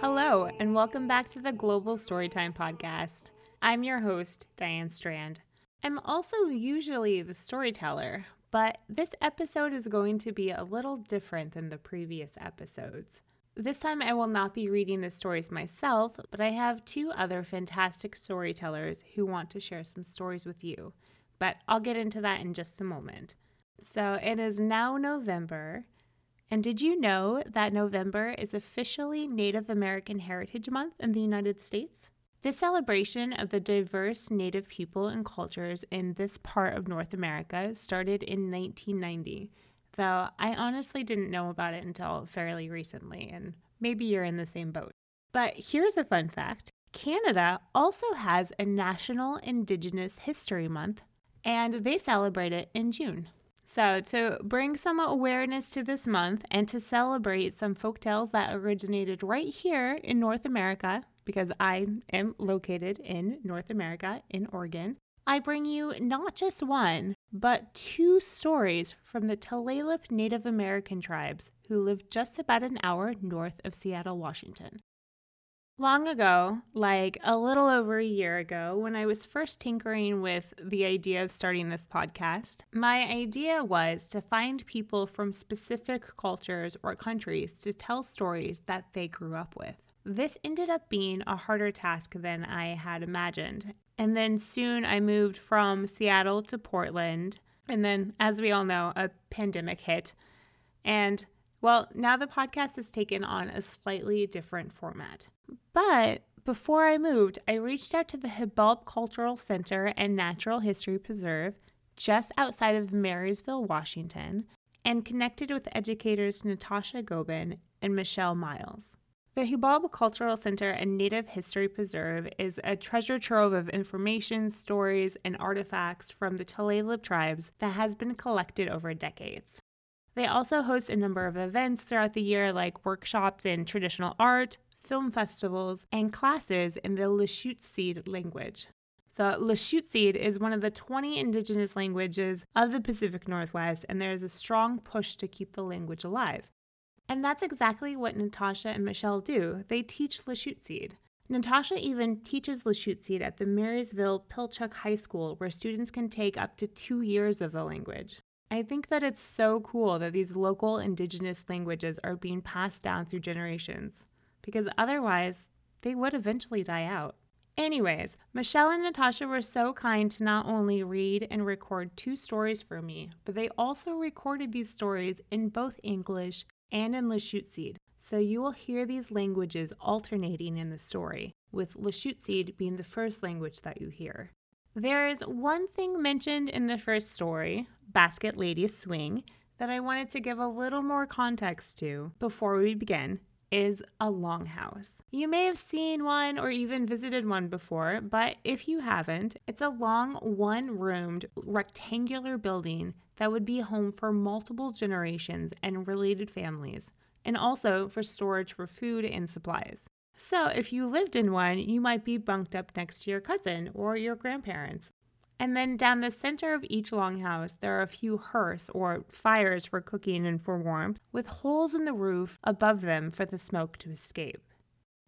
Hello, and welcome back to the Global Storytime Podcast. I'm your host, Diane Strand. I'm also usually the storyteller, but this episode is going to be a little different than the previous episodes. This time I will not be reading the stories myself, but I have two other fantastic storytellers who want to share some stories with you. But I'll get into that in just a moment. So it is now November, and did you know that November is officially Native American Heritage Month in the United States? This celebration of the diverse Native people and cultures in this part of North America started in 1990, though I honestly didn't know about it until fairly recently, and maybe you're in the same boat. But here's a fun fact Canada also has a National Indigenous History Month, and they celebrate it in June. So, to bring some awareness to this month and to celebrate some folktales that originated right here in North America, because I am located in North America in Oregon, I bring you not just one, but two stories from the Tulalip Native American tribes who live just about an hour north of Seattle, Washington. Long ago, like a little over a year ago, when I was first tinkering with the idea of starting this podcast, my idea was to find people from specific cultures or countries to tell stories that they grew up with. This ended up being a harder task than I had imagined. And then soon I moved from Seattle to Portland. And then, as we all know, a pandemic hit. And well, now the podcast has taken on a slightly different format. But before I moved, I reached out to the Hibulb Cultural Center and Natural History Preserve just outside of Marysville, Washington, and connected with educators Natasha Gobin and Michelle Miles. The Hibulb Cultural Center and Native History Preserve is a treasure trove of information, stories, and artifacts from the Tulalip tribes that has been collected over decades. They also host a number of events throughout the year, like workshops in traditional art, film festivals, and classes in the Lushootseed language. The Lushootseed is one of the 20 indigenous languages of the Pacific Northwest, and there is a strong push to keep the language alive. And that's exactly what Natasha and Michelle do. They teach Lushootseed. Natasha even teaches Lushootseed at the Marysville Pilchuck High School, where students can take up to two years of the language. I think that it's so cool that these local indigenous languages are being passed down through generations because otherwise they would eventually die out. Anyways, Michelle and Natasha were so kind to not only read and record two stories for me, but they also recorded these stories in both English and in Lushootseed. So you will hear these languages alternating in the story, with Lushootseed being the first language that you hear. There is one thing mentioned in the first story, Basket Lady Swing, that I wanted to give a little more context to before we begin, is a longhouse. You may have seen one or even visited one before, but if you haven't, it's a long, one roomed, rectangular building that would be home for multiple generations and related families, and also for storage for food and supplies. So, if you lived in one, you might be bunked up next to your cousin or your grandparents, and then down the center of each longhouse, there are a few hearths or fires for cooking and for warmth, with holes in the roof above them for the smoke to escape.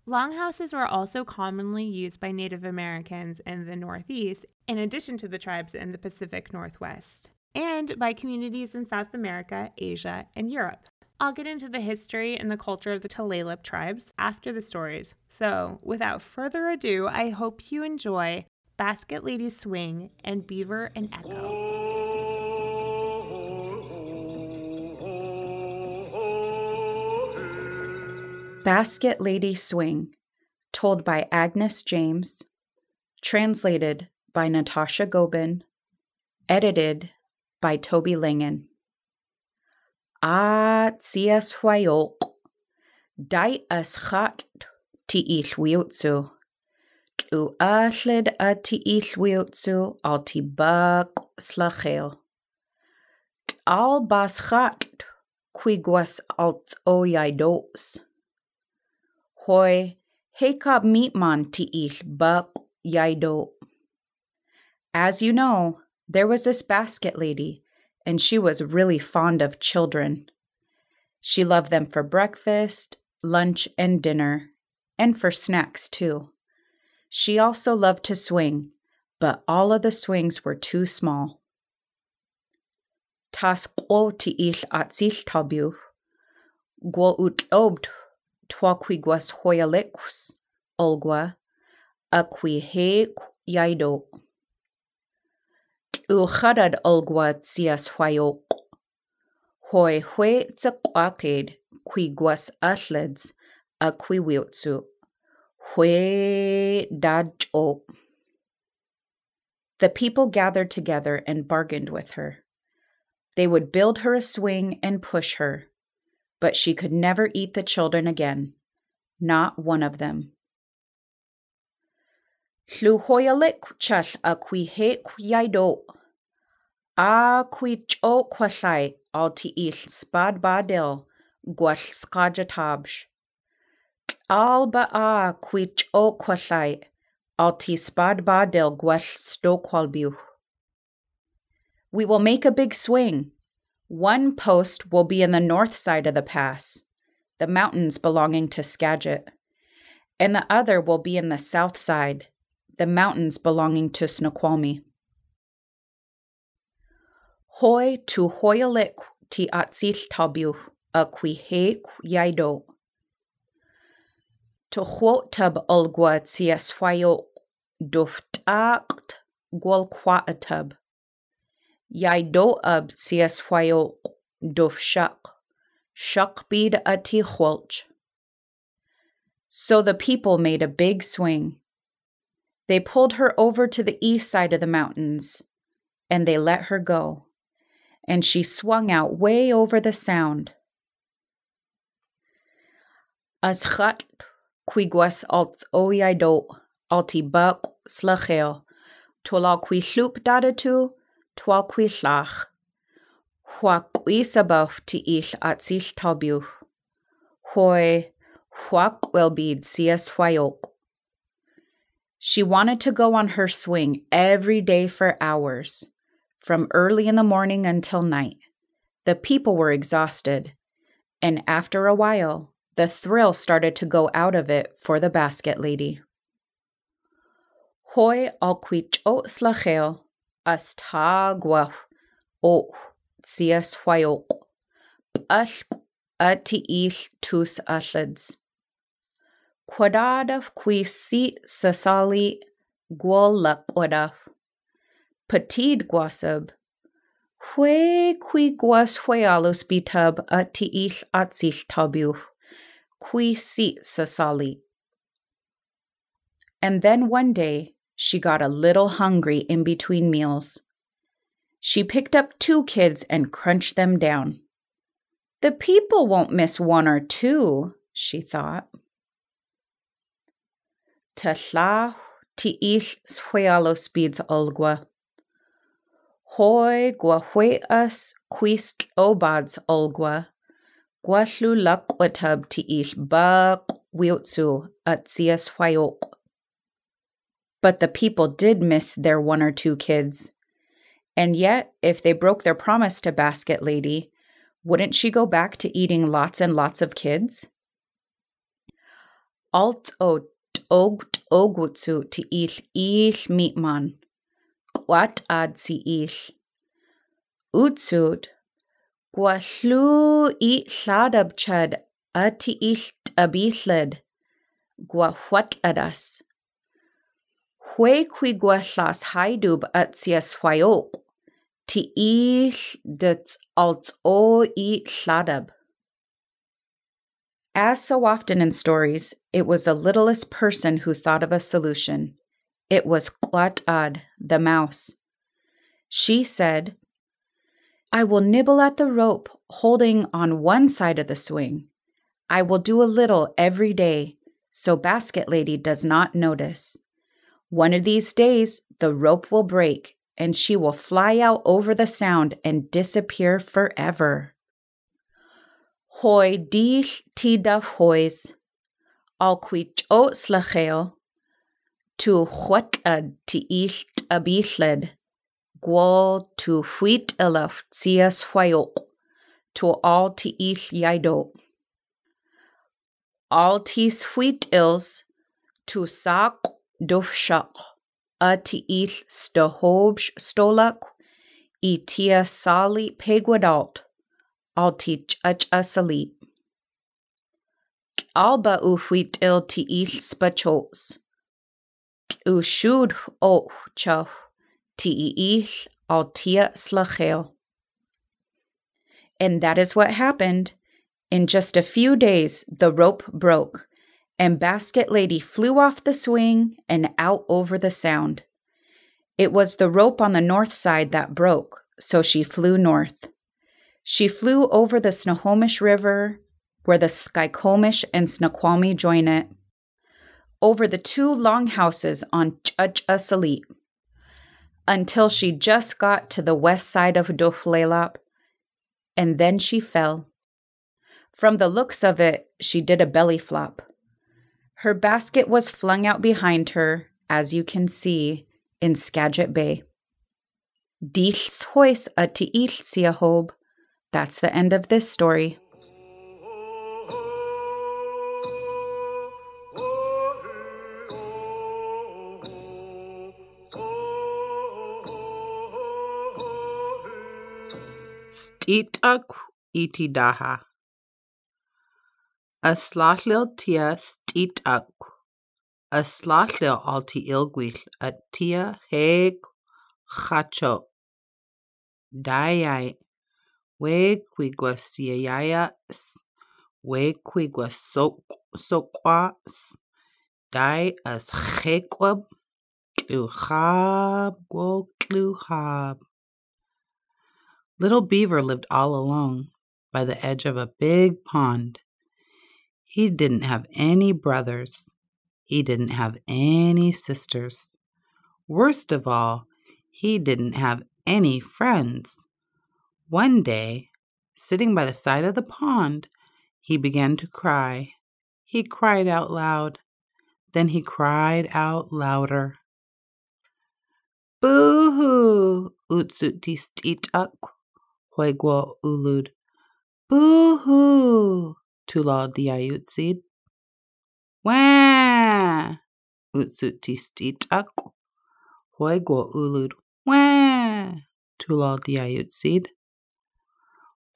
Longhouses were also commonly used by Native Americans in the Northeast, in addition to the tribes in the Pacific Northwest, and by communities in South America, Asia, and Europe. I'll get into the history and the culture of the Tulalip tribes after the stories. So, without further ado, I hope you enjoy Basket Lady Swing, and Beaver and Echo. Basket Lady Swing, told by Agnes James, translated by Natasha Gobin, edited by Toby Langen. Ah, tsias huayok, dai as chat ti ilwiutsu. u allid a ti illwiwtsu al ti bag slachel. Al bas chat quiguas alt oyaidos. Hoi, hekab meatman tiil bak yaido. As you know, there was this basket lady, and she was really fond of children. She loved them for breakfast, lunch, and dinner, and for snacks too. She also loved to swing, but all of the swings were too small. Tas qo tiil atzil tabu, utlobt twaquiguas hoyalekus, olgua, aqui he yaido. Uchadad olgua tsias huayok. Hoi hue tsakwaked quiguas atleds a quiwiotsu. Hue dajo. The people gathered together and bargained with her. They would build her a swing and push her, but she could never eat the children again, not one of them. Lluhoyalik chall a qui he quiaido. A qui cho quallai al ti il spad badil gwall skajatabj. Al ba a qui cho quallai al ti spad badil gwall stokwalbiu. We will make a big swing. One post will be in the north side of the pass, the mountains belonging to Skagit, and the other will be in the south side, the mountains belonging to Snoqualmie. Hoi tu hoyalik ti atzil tabu a qui he yaido. To tab ulgwa tsias hwayo duftakt gwal kwaatub. Yaido ab shak. Shak bid ati chwalch. So the people made a big swing. They pulled her over to the east side of the mountains, and they let her go, and she swung out way over the sound. Aschat quiguas alt oiaido alti bak slachel, tolal qui llwp dadatu, twal qui llach. Hwa qui sabaf ti ill at sill tabu. Hoi, hwa quelbid sias hwaiok. She wanted to go on her swing every day for hours, from early in the morning until night. The people were exhausted, and after a while, the thrill started to go out of it for the basket lady. Hoi alquich o slachel, astagwa o tsias huayok, ati il tus atlads. Quadadaf qui si sasali guala Petid guasab. Hue qui guas huealos bitab ati il atzil tabu. Qui si sasali. And then one day, she got a little hungry in between meals. She picked up two kids and crunched them down. The people won't miss one or two, she thought. Tla ti il shuealos bids olgua. Hoi gua hueas quist obads olgua. Laquatab ti il ba wiotsu at sias huayok. But the people did miss their one or two kids. And yet, if they broke their promise to Basket Lady, wouldn't she go back to eating lots and lots of kids? Alt o ogt ogutsu ti il il mitman. Quat ad si il. Utsud. Guahlu i hladab chad ati il abihled. Guahwat adas. Hue qui guahlas haidub at sias hwaiok. Ti il dets alt o i hladab. As so often in stories, it was the littlest person who thought of a solution. It was Quatad, the mouse. She said, I will nibble at the rope holding on one side of the swing. I will do a little every day so Basket Lady does not notice. One of these days, the rope will break and she will fly out over the sound and disappear forever. Hoi dil ti daf hois, al qui cho slacheo, tu chwatad ti illt abilhed, gwal tu huit elaf tias hwaiok, tu al ti ill yaido. Al tis huit ils, tu sak duf shak, a ti ill stahobj stolak, i tia sali pegwadalt, al ti chach asali. Alba u huit il ti ill spachos. U shud o chah ti ill al tia slachel. And that is what happened. In just a few days, the rope broke, and Basket Lady flew off the swing and out over the sound. It was the rope on the north side that broke, so she flew north. She flew over the Snohomish River, where the Skykomish and Snoqualmie join it, over the two longhouses on Chudge uh, uh, Salit, until she just got to the west side of Duflelap, and then she fell. From the looks of it, she did a belly flop. Her basket was flung out behind her, as you can see, in Skagit Bay. Dils hois uh, a tiil siahob. That's the end of this story. Stitak itidaha. Aslahlil tia stitak. Aslahlil alti ilgwil at tia heg chacho. Dayai. We quiguasiaya. We quiguasok sokwas. Dai as hekwab. Kluchab go kluchab. Little Beaver lived all alone by the edge of a big pond. He didn't have any brothers. He didn't have any sisters. Worst of all, he didn't have any friends. One day, sitting by the side of the pond, he began to cry. He cried out loud. Then he cried out louder. Boo hoo! Utsutistit Huegwa ulud. Boo hoo! Tula diayutsid. Wah! Utsutistit Huegwa ulud. Wah! Tula diayutsid.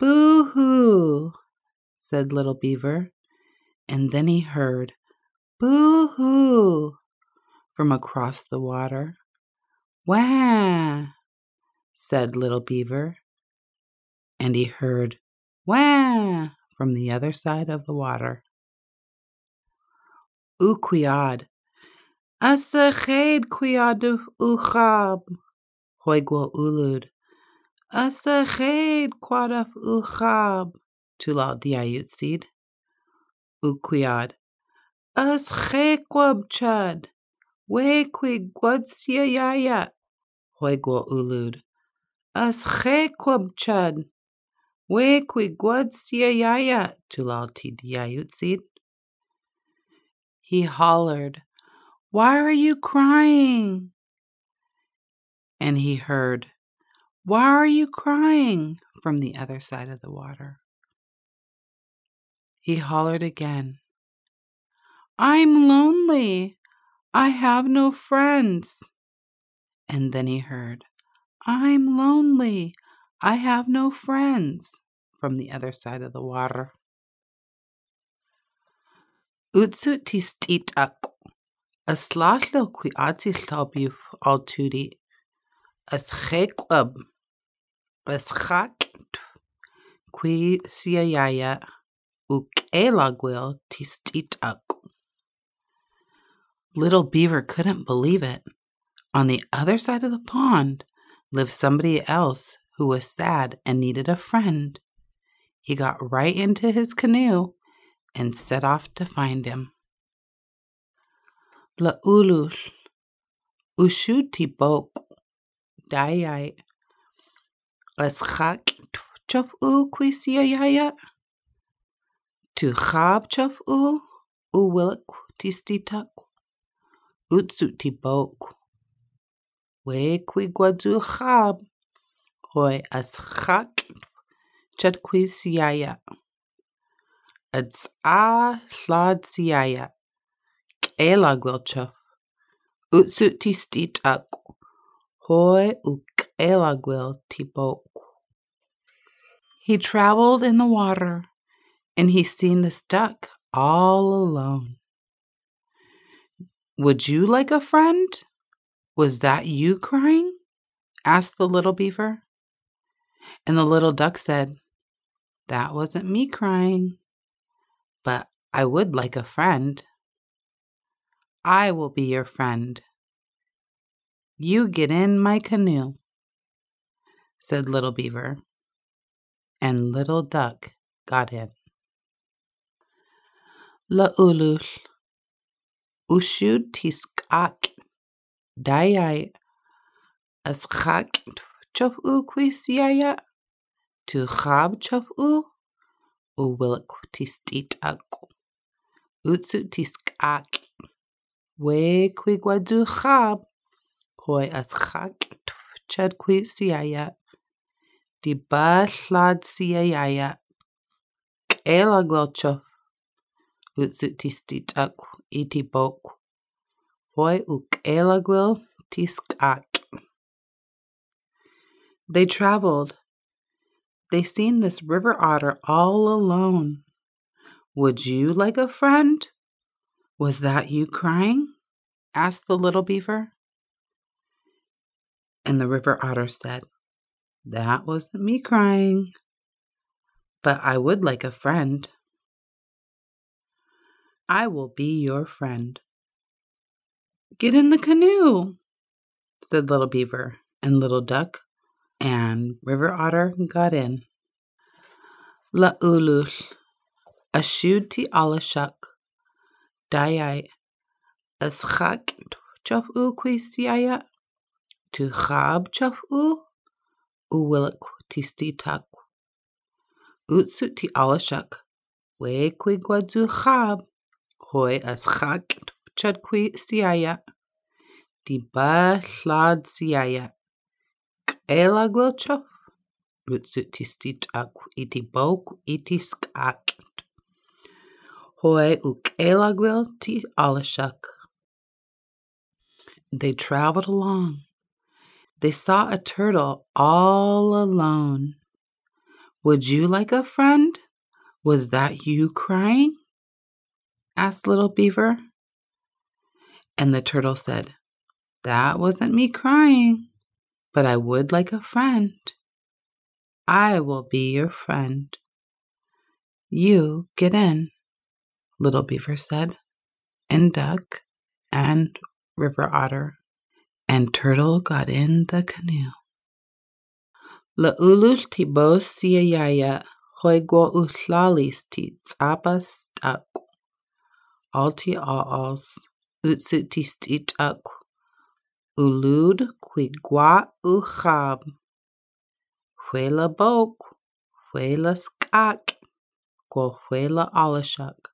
Boo hoo! said Little Beaver. And then he heard, Boo hoo! from across the water. Wah! said Little Beaver. And he heard, Wah! from the other side of the water. Uquiad. Asached quiadu uchab. Hoigwal ulud. Asached quadaf uchab. Tulal diayutsid. Uquiad. Aschequab chad. Wequig guadsia yaya. Hoigwal ulud. Aschequab chad. Wequig guadsia yaya. Tulal diayutsid. He hollered, Why are you crying? And he heard, Why are you crying? from the other side of the water. He hollered again, I'm lonely. I have no friends. And then he heard, I'm lonely. I have no friends from the other side of the water. Utsut tistit ak. Aslahlo qui ati hlabiu al tudi. As chekwab. As chak. Qui siayaya. Uk elagwil tistit ak. Little Beaver couldn't believe it. On the other side of the pond lived somebody else who was sad and needed a friend. He got right into his canoe and set off to find him. La ulul, ushuti bok, dayai, as chak chop u quisia yaya. Tu chab chuff u, u willik tistitak, utsut ti bok. We qui guadu chab, hoi as chak, chad qui siaya. Ats a hlad siaya, kela gwilchuff, utsut tistitak, hoi u kela gwil ti bok. He traveled in the water, and he seen this duck all alone. Would you like a friend? Was that you crying? asked the little beaver. And the little duck said, That wasn't me crying, but I would like a friend. I will be your friend. You get in my canoe, said Little Beaver. And Little Duck got in. La'ulul, ushud tiskak, dayai, aschak chop u quisiaya, tu chab chop u, u willik tistitak, utsu tiskak, we quiguadu chab, hoi aschak chad quisiaya, di ba llad siaya, ela gwelchof, utsut tistitak iti bok, hoi uk ela gwel tiskak. They traveled. They seen this river otter all alone. Would you like a friend? Was that you crying? asked the little beaver. And the river otter said, That wasn't me crying, but I would like a friend. I will be your friend. Get in the canoe, said Little Beaver and Little Duck, and River Otter got in. La ulul, ashud ti alashuk, dayai, aschak chop u quisiaya, tu chab chop u, u willik tisti tak. Utsut ti alashuk, we qui guadu chab, hoi aschak chad qui siaya, di ba hlad siaya. Ela gwelchof, utsut tisti tak iti bok iti skak. Hoi uk ela gwel ti alashuk. They traveled along. They saw a turtle all alone. Would you like a friend? Was that you crying? asked Little Beaver. And the turtle said, That wasn't me crying, but I would like a friend. I will be your friend. You get in, Little Beaver said, and Duck and River Otter and Turtle got in the canoe. La'ulul ti bos siayaya hoigwa uhlalis ti tzapas tak. Alti aals utsut ti stitak. Ulud quigwa uchab. Huela bok, huela skak, go huela alashak.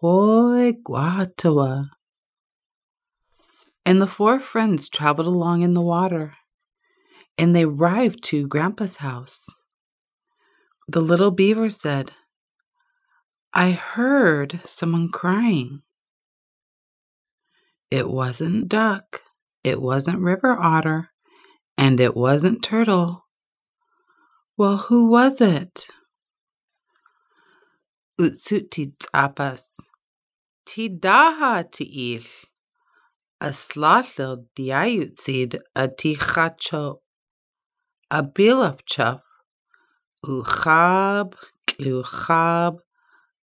Hoi guatawa. And the four friends traveled along in the water, and they arrived to Grandpa's house. The little beaver said, I heard someone crying. It wasn't duck, it wasn't river otter, and it wasn't turtle. Well, who was it? Utsuti tzapas. Tidaha ti'il. Aslatlil diayutsid a tichacho. A bilapchuf. Uchab, kluchab,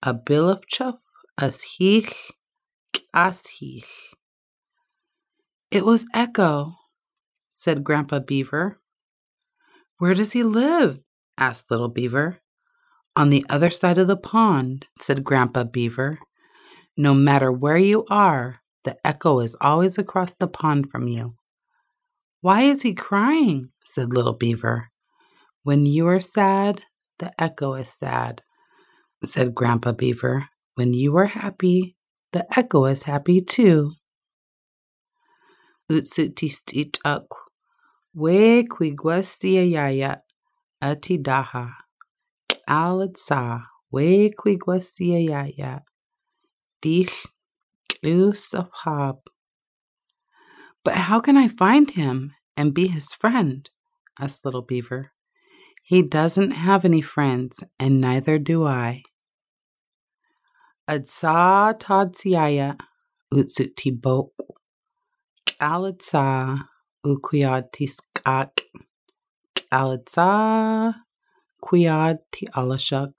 a bilapchuf, as hich, as hich. It was Echo, said Grandpa Beaver. Where does he live? asked Little Beaver. On the other side of the pond, said Grandpa Beaver. No matter where you are, the echo is always across the pond from you. Why is he crying? said Little Beaver. When you are sad, the echo is sad. said Grandpa Beaver. When you are happy, the echo is happy too. Utsutistitak, we quiguestia yaya, atidaha, alitsa, we quiguestia yaya, of hab. But how can I find him and be his friend? asked Little Beaver. He doesn't have any friends, and neither do I. Adsa tadsiaya utsutibok. Alitsa uquiatiskak. Alitsa quiati alashuk.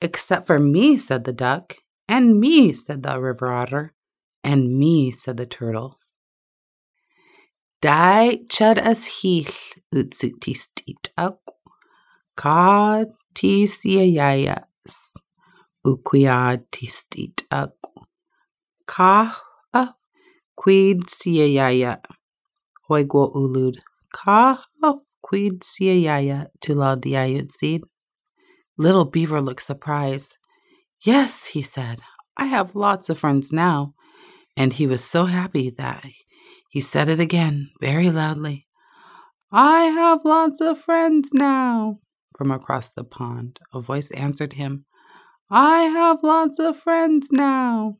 Except for me, said the duck, and me, said the river otter, and me, said the turtle. Dai chad as hil utsutistit ka tisiayas uquiatistit ak ka quid siayaya hoigwo ulud ka quid siayaya tulad the seed. Little Beaver looked surprised. Yes, he said, I have lots of friends now. And he was so happy that he said it again very loudly. I have lots of friends now. From across the pond, a voice answered him. I have lots of friends now.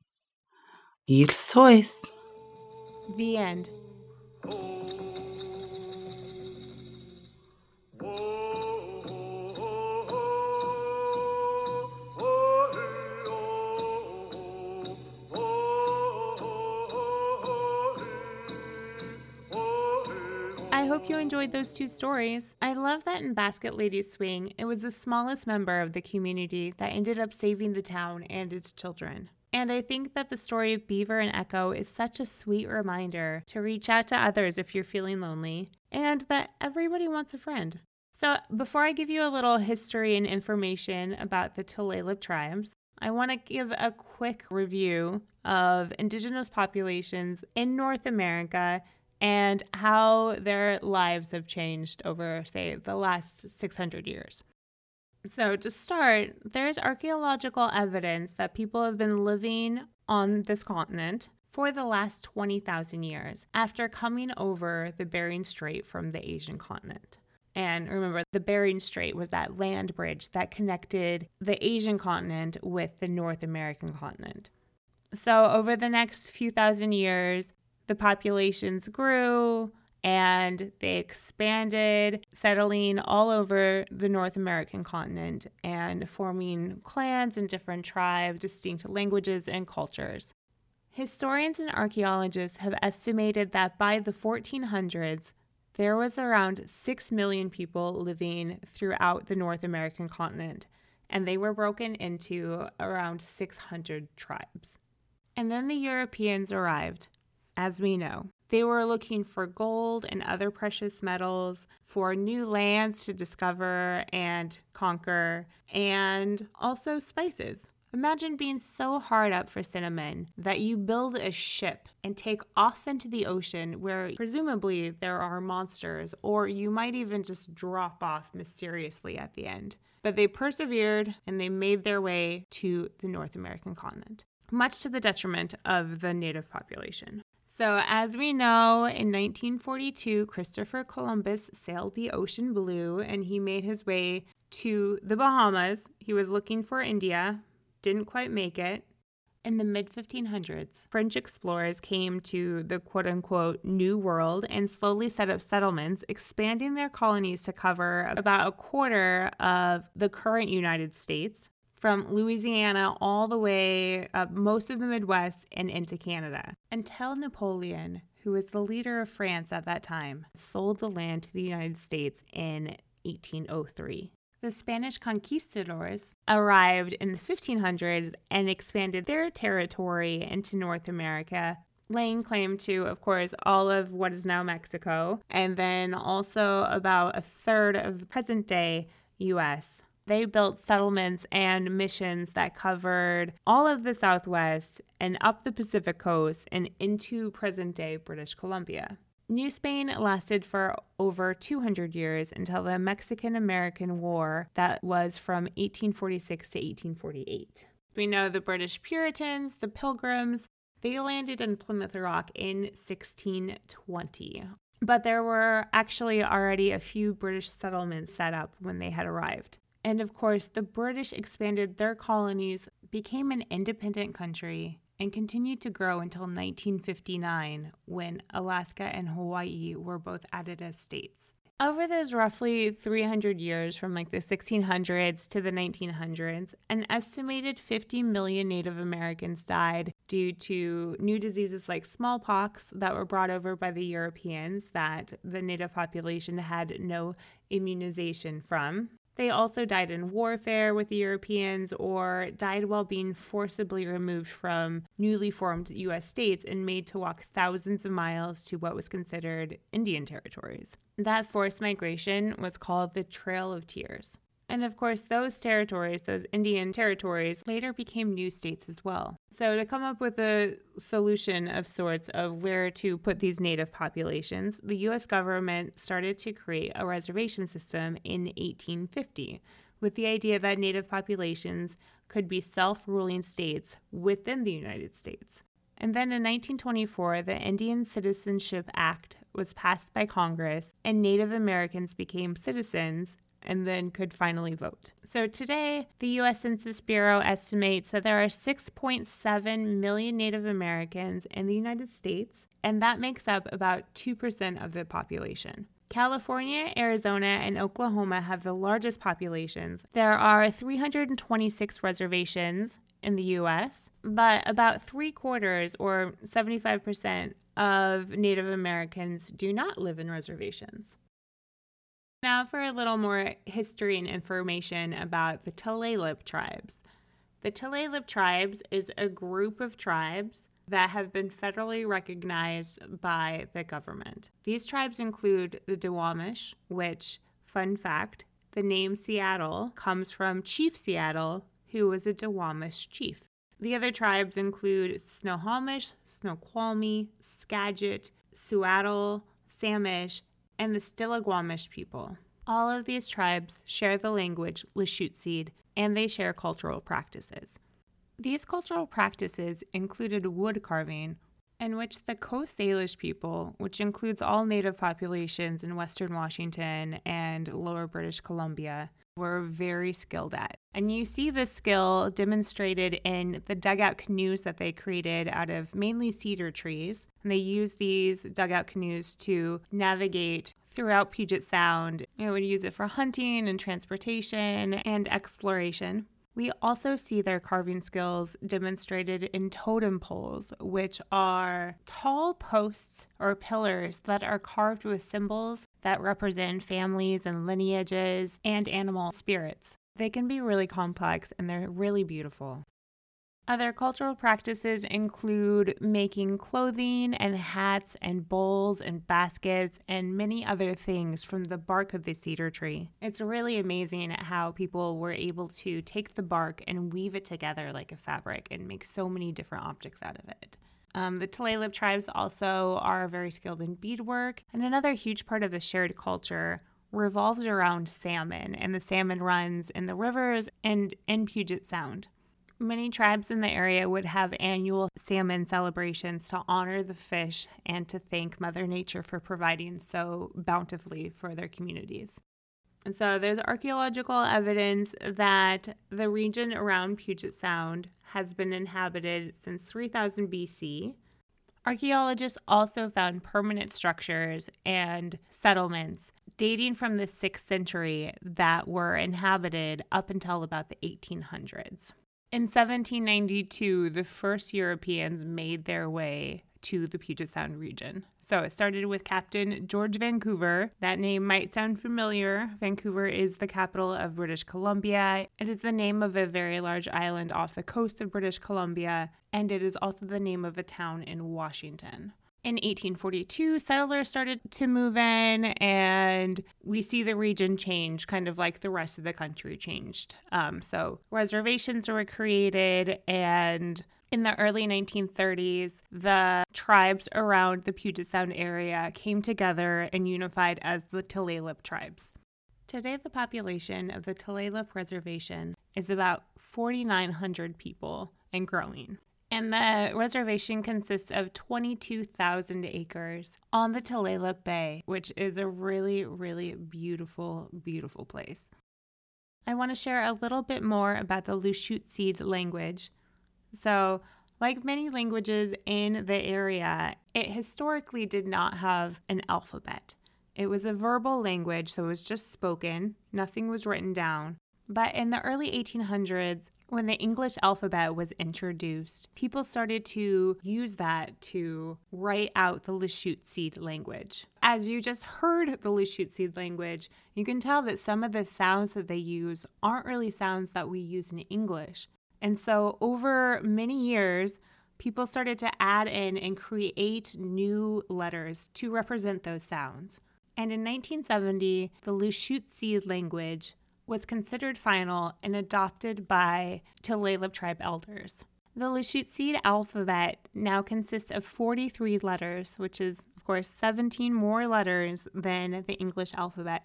Ir sois. The end. I hope you enjoyed those two stories. I love that in Basket Lady Swing, it was the smallest member of the community that ended up saving the town and its children. And I think that the story of Beaver and Echo is such a sweet reminder to reach out to others if you're feeling lonely, and that everybody wants a friend. So, before I give you a little history and information about the Tulalip tribes, I want to give a quick review of indigenous populations in North America and how their lives have changed over, say, the last 600 years. So, to start, there's archaeological evidence that people have been living on this continent for the last 20,000 years after coming over the Bering Strait from the Asian continent. And remember, the Bering Strait was that land bridge that connected the Asian continent with the North American continent. So, over the next few thousand years, the populations grew and they expanded, settling all over the North American continent and forming clans and different tribes, distinct languages, and cultures. Historians and archaeologists have estimated that by the 1400s, there was around 6 million people living throughout the North American continent, and they were broken into around 600 tribes. And then the Europeans arrived, as we know. They were looking for gold and other precious metals, for new lands to discover and conquer, and also spices. Imagine being so hard up for cinnamon that you build a ship and take off into the ocean where presumably there are monsters, or you might even just drop off mysteriously at the end. But they persevered and they made their way to the North American continent, much to the detriment of the native population. So, as we know, in 1942, Christopher Columbus sailed the ocean blue and he made his way to the Bahamas. He was looking for India, didn't quite make it. In the mid 1500s, French explorers came to the quote unquote New World and slowly set up settlements, expanding their colonies to cover about a quarter of the current United States from Louisiana all the way up most of the Midwest and into Canada until Napoleon, who was the leader of France at that time, sold the land to the United States in 1803. The Spanish conquistadors arrived in the 1500s and expanded their territory into North America, laying claim to, of course, all of what is now Mexico, and then also about a third of the present day US. They built settlements and missions that covered all of the Southwest and up the Pacific coast and into present day British Columbia. New Spain lasted for over 200 years until the Mexican American War, that was from 1846 to 1848. We know the British Puritans, the Pilgrims, they landed in Plymouth Rock in 1620. But there were actually already a few British settlements set up when they had arrived. And of course, the British expanded their colonies, became an independent country, and continued to grow until 1959 when Alaska and Hawaii were both added as states. Over those roughly 300 years from like the 1600s to the 1900s, an estimated 50 million Native Americans died due to new diseases like smallpox that were brought over by the Europeans that the Native population had no immunization from. They also died in warfare with the Europeans or died while being forcibly removed from newly formed U.S. states and made to walk thousands of miles to what was considered Indian territories. That forced migration was called the Trail of Tears. And of course, those territories, those Indian territories, later became new states as well. So, to come up with a solution of sorts of where to put these native populations, the US government started to create a reservation system in 1850 with the idea that native populations could be self ruling states within the United States. And then in 1924, the Indian Citizenship Act was passed by Congress, and Native Americans became citizens and then could finally vote. So today, the U.S. Census Bureau estimates that there are 6.7 million Native Americans in the United States, and that makes up about 2% of the population. California, Arizona, and Oklahoma have the largest populations. There are 326 reservations in the US, but about three quarters or 75% of Native Americans do not live in reservations. Now, for a little more history and information about the Tulalip tribes. The Tulalip tribes is a group of tribes that have been federally recognized by the government. These tribes include the Duwamish, which, fun fact, the name Seattle comes from Chief Seattle, who was a Duwamish chief. The other tribes include Snohomish, Snoqualmie, Skagit, Seattle, Samish, and the Stillaguamish people. All of these tribes share the language Lushootseed and they share cultural practices. These cultural practices included wood carving, in which the Coast Salish people, which includes all native populations in western Washington and lower British Columbia, were very skilled at. And you see this skill demonstrated in the dugout canoes that they created out of mainly cedar trees. And they use these dugout canoes to navigate throughout Puget Sound. They would use it for hunting and transportation and exploration. We also see their carving skills demonstrated in totem poles, which are tall posts or pillars that are carved with symbols that represent families and lineages and animal spirits. They can be really complex and they're really beautiful. Other cultural practices include making clothing and hats and bowls and baskets and many other things from the bark of the cedar tree. It's really amazing how people were able to take the bark and weave it together like a fabric and make so many different objects out of it. Um, the Tulalip tribes also are very skilled in beadwork, and another huge part of the shared culture revolves around salmon, and the salmon runs in the rivers and in Puget Sound. Many tribes in the area would have annual salmon celebrations to honor the fish and to thank Mother Nature for providing so bountifully for their communities. And so there's archaeological evidence that the region around Puget Sound has been inhabited since 3000 BC. Archaeologists also found permanent structures and settlements dating from the 6th century that were inhabited up until about the 1800s. In 1792, the first Europeans made their way to the Puget Sound region. So it started with Captain George Vancouver. That name might sound familiar. Vancouver is the capital of British Columbia. It is the name of a very large island off the coast of British Columbia, and it is also the name of a town in Washington. In 1842, settlers started to move in, and we see the region change, kind of like the rest of the country changed. Um, so, reservations were created, and in the early 1930s, the tribes around the Puget Sound area came together and unified as the Tulalip tribes. Today, the population of the Tulalip Reservation is about 4,900 people and growing. And the reservation consists of 22,000 acres on the Tulalip Bay, which is a really, really beautiful, beautiful place. I want to share a little bit more about the Lushootseed language. So, like many languages in the area, it historically did not have an alphabet. It was a verbal language, so it was just spoken, nothing was written down. But in the early 1800s, when the English alphabet was introduced, people started to use that to write out the Lushootseed language. As you just heard the Lushootseed language, you can tell that some of the sounds that they use aren't really sounds that we use in English. And so, over many years, people started to add in and create new letters to represent those sounds. And in 1970, the Lushootseed language was considered final and adopted by Tulalip tribe elders. The Lushootseed alphabet now consists of 43 letters, which is, of course, 17 more letters than the English alphabet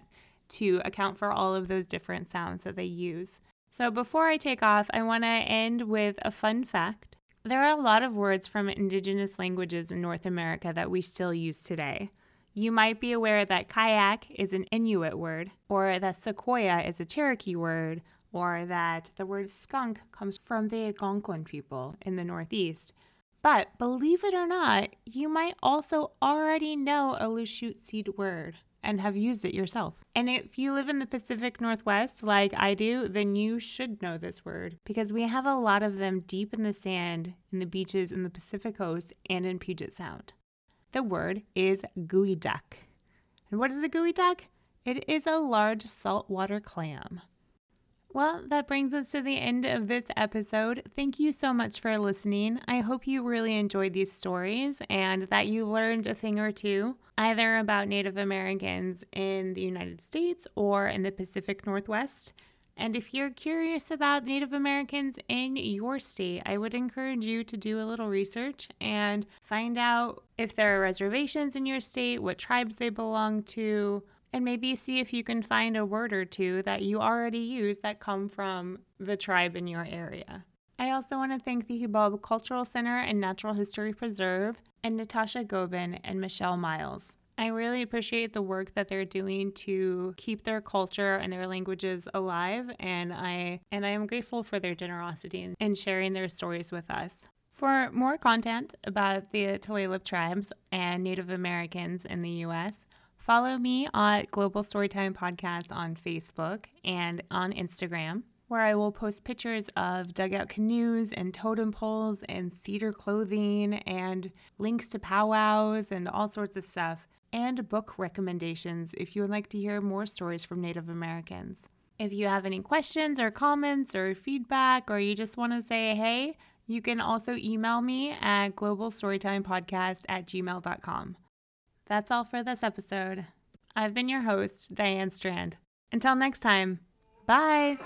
to account for all of those different sounds that they use. So, before I take off, I want to end with a fun fact. There are a lot of words from indigenous languages in North America that we still use today. You might be aware that kayak is an Inuit word, or that sequoia is a Cherokee word, or that the word skunk comes from the Algonquin people in the Northeast. But believe it or not, you might also already know a Lushootseed word and have used it yourself. And if you live in the Pacific Northwest like I do, then you should know this word because we have a lot of them deep in the sand in the beaches in the Pacific Coast and in Puget Sound. The word is geoduck. And what is a geoduck? It is a large saltwater clam. Well, that brings us to the end of this episode. Thank you so much for listening. I hope you really enjoyed these stories and that you learned a thing or two, either about Native Americans in the United States or in the Pacific Northwest. And if you're curious about Native Americans in your state, I would encourage you to do a little research and find out if there are reservations in your state, what tribes they belong to, and maybe see if you can find a word or two that you already use that come from the tribe in your area. I also want to thank the Hibulb Cultural Center and Natural History Preserve and Natasha Gobin and Michelle Miles. I really appreciate the work that they're doing to keep their culture and their languages alive and I and I am grateful for their generosity in sharing their stories with us. For more content about the Tulalip tribes and Native Americans in the US, follow me at Global Storytime Podcast on Facebook and on Instagram where I will post pictures of dugout canoes and totem poles and cedar clothing and links to powwows and all sorts of stuff and book recommendations if you would like to hear more stories from Native Americans. If you have any questions or comments or feedback, or you just want to say hey, you can also email me at globalstorytimepodcast at gmail.com. That's all for this episode. I've been your host, Diane Strand. Until next time, bye.